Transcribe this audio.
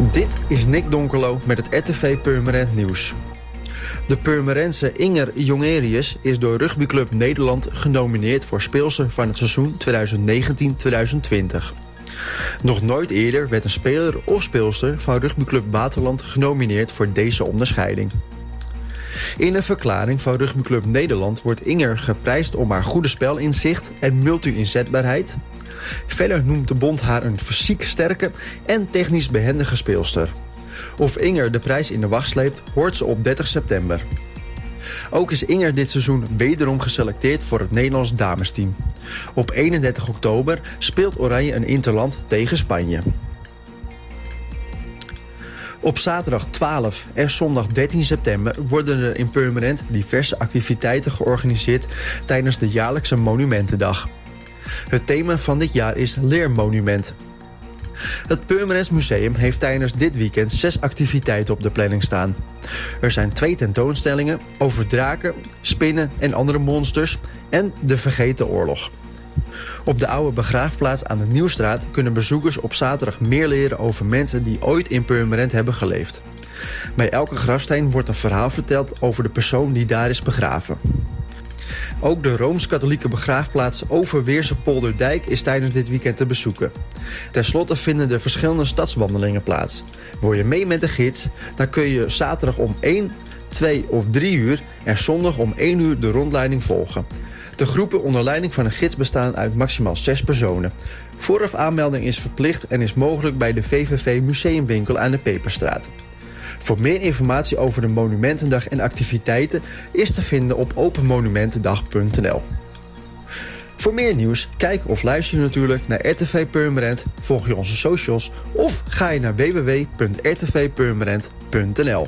Dit is Nick Donkelo met het RTV Purmerend Nieuws. De Purmerense Inger Jongerius is door Rugbyclub Nederland genomineerd voor speelster van het seizoen 2019-2020. Nog nooit eerder werd een speler of speelster van Rugbyclub Waterland genomineerd voor deze onderscheiding. In een verklaring van Rugbyclub Nederland wordt Inger geprijsd om haar goede spelinzicht en multi-inzetbaarheid. Verder noemt de bond haar een fysiek sterke en technisch behendige speelster. Of Inger de prijs in de wacht sleept, hoort ze op 30 september. Ook is Inger dit seizoen wederom geselecteerd voor het Nederlands damesteam. Op 31 oktober speelt Oranje een interland tegen Spanje. Op zaterdag 12 en zondag 13 september worden er in Purmerend diverse activiteiten georganiseerd tijdens de jaarlijkse Monumentendag. Het thema van dit jaar is Leermonument. Het Purmerends Museum heeft tijdens dit weekend zes activiteiten op de planning staan. Er zijn twee tentoonstellingen over draken, spinnen en andere monsters en de Vergeten Oorlog. Op de oude begraafplaats aan de Nieuwstraat kunnen bezoekers op zaterdag meer leren over mensen die ooit in Purmerend hebben geleefd. Bij elke grafsteen wordt een verhaal verteld over de persoon die daar is begraven. Ook de Rooms-Katholieke begraafplaats Overweerse Polderdijk is tijdens dit weekend te bezoeken. Ten slotte vinden er verschillende stadswandelingen plaats. Wil je mee met de gids, dan kun je zaterdag om 1, 2 of 3 uur en zondag om 1 uur de rondleiding volgen. De groepen onder leiding van een gids bestaan uit maximaal 6 personen. Vooraf aanmelding is verplicht en is mogelijk bij de VVV Museumwinkel aan de Peperstraat. Voor meer informatie over de Monumentendag en activiteiten is te vinden op openmonumentendag.nl. Voor meer nieuws, kijk of luister natuurlijk naar RTV Purmerend, volg je onze socials of ga je naar www.rtvpurmerend.nl.